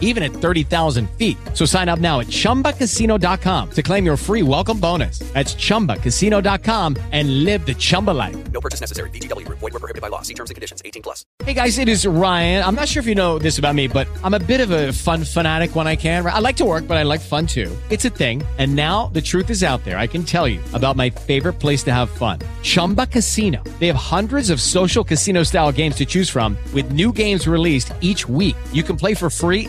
even at 30,000 feet. So sign up now at chumbacasino.com to claim your free welcome bonus. That's chumbacasino.com and live the Chumba life. No purchase necessary. Group. Void were prohibited by law. See terms and conditions. 18 plus. Hey guys, it is Ryan. I'm not sure if you know this about me, but I'm a bit of a fun fanatic when I can. I like to work, but I like fun too. It's a thing. And now the truth is out there. I can tell you about my favorite place to have fun. Chumba Casino. They have hundreds of social casino style games to choose from with new games released each week. You can play for free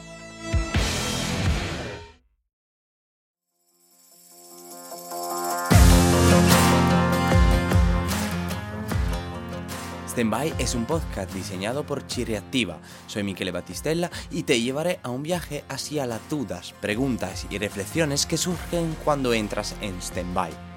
Standby es un podcast diseñado por Chiriactiva. Soy Michele Battistella y te llevaré a un viaje hacia las dudas, preguntas y reflexiones que surgen cuando entras en Standby.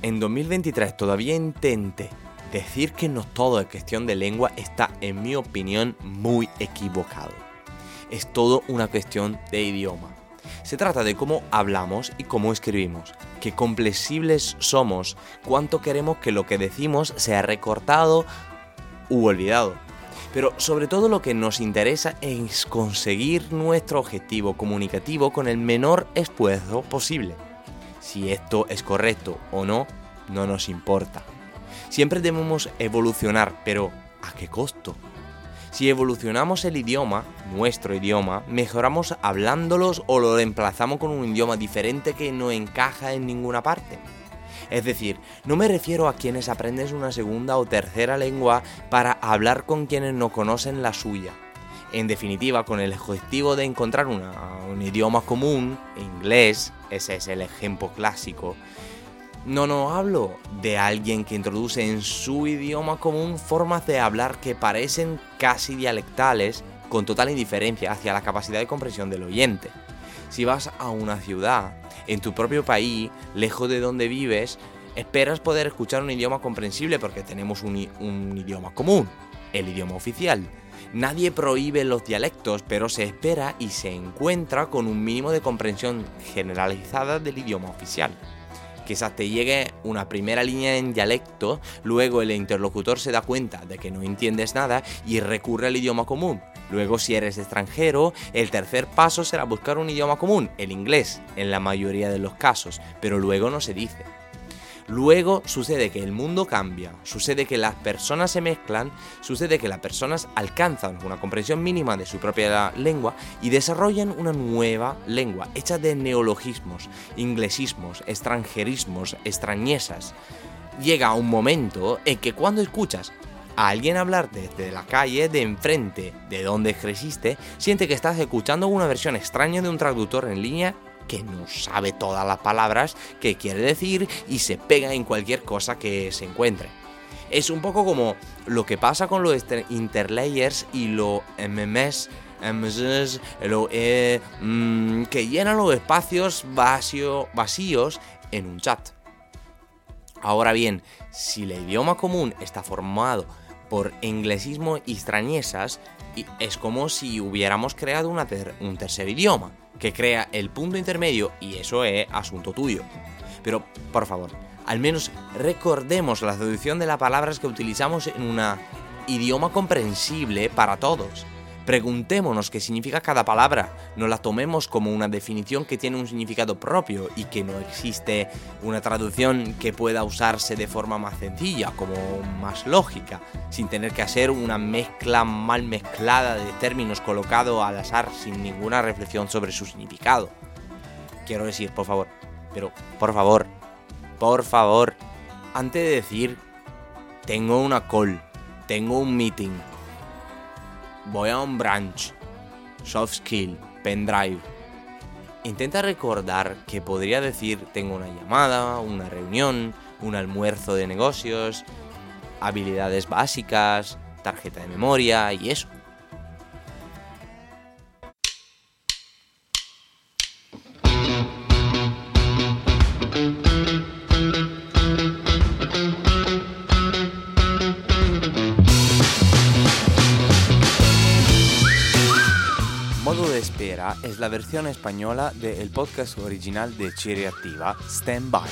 En 2023 todavía intente decir que no todo es cuestión de lengua está, en mi opinión, muy equivocado. Es todo una cuestión de idioma. Se trata de cómo hablamos y cómo escribimos, qué complexibles somos, cuánto queremos que lo que decimos sea recortado u olvidado. Pero sobre todo lo que nos interesa es conseguir nuestro objetivo comunicativo con el menor esfuerzo posible. Si esto es correcto o no, no nos importa. Siempre debemos evolucionar, pero ¿a qué costo? Si evolucionamos el idioma, nuestro idioma, mejoramos hablándolos o lo reemplazamos con un idioma diferente que no encaja en ninguna parte. Es decir, no me refiero a quienes aprenden una segunda o tercera lengua para hablar con quienes no conocen la suya. En definitiva, con el objetivo de encontrar un idioma común, inglés, ese es el ejemplo clásico. No, no hablo de alguien que introduce en su idioma común formas de hablar que parecen casi dialectales, con total indiferencia hacia la capacidad de comprensión del oyente. Si vas a una ciudad, en tu propio país, lejos de donde vives, esperas poder escuchar un idioma comprensible porque tenemos un idioma común, el idioma oficial. Nadie prohíbe los dialectos, pero se espera y se encuentra con un mínimo de comprensión generalizada del idioma oficial. Quizás te llegue una primera línea en dialecto, luego el interlocutor se da cuenta de que no entiendes nada y recurre al idioma común. Luego si eres extranjero, el tercer paso será buscar un idioma común, el inglés, en la mayoría de los casos, pero luego no se dice. Luego sucede que el mundo cambia, sucede que las personas se mezclan, sucede que las personas alcanzan una comprensión mínima de su propia lengua y desarrollan una nueva lengua hecha de neologismos, inglesismos, extranjerismos, extrañezas. Llega un momento en que cuando escuchas a alguien hablar desde la calle de enfrente de donde creciste, siente que estás escuchando una versión extraña de un traductor en línea que no sabe todas las palabras que quiere decir y se pega en cualquier cosa que se encuentre. Es un poco como lo que pasa con los interlayers y los MMS, MSS, lo, eh, mm, que llenan los espacios vacío- vacíos en un chat. Ahora bien, si el idioma común está formado por inglesismo y extrañezas, y es como si hubiéramos creado un tercer idioma, que crea el punto intermedio y eso es asunto tuyo. Pero, por favor, al menos recordemos la traducción de las palabras que utilizamos en un idioma comprensible para todos. Preguntémonos qué significa cada palabra, no la tomemos como una definición que tiene un significado propio y que no existe una traducción que pueda usarse de forma más sencilla, como más lógica, sin tener que hacer una mezcla mal mezclada de términos colocado al azar sin ninguna reflexión sobre su significado. Quiero decir, por favor, pero por favor, por favor, antes de decir tengo una call, tengo un meeting, voy a un branch, soft skill, pendrive. Intenta recordar que podría decir tengo una llamada, una reunión, un almuerzo de negocios, habilidades básicas, tarjeta de memoria y eso. Es la versión española del podcast original de Cherry Activa, Stand By.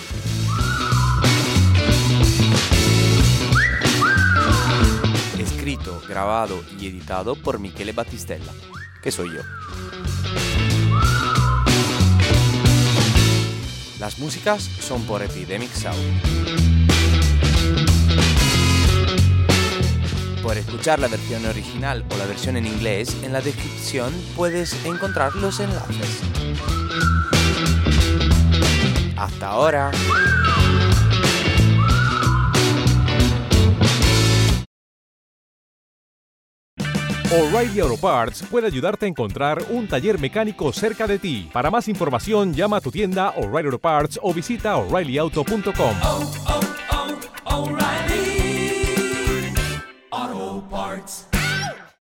Escrito, grabado y editado por Michele Battistella, que soy yo. Las músicas son por Epidemic Sound. Por escuchar la versión original o la versión en inglés, en la descripción puedes encontrar los enlaces. Hasta ahora. O'Reilly Auto Parts puede ayudarte a encontrar un taller mecánico cerca de ti. Para más información, llama a tu tienda O'Reilly Auto Parts o visita oreillyauto.com. oh, oh, O'Reilly Auto Parts.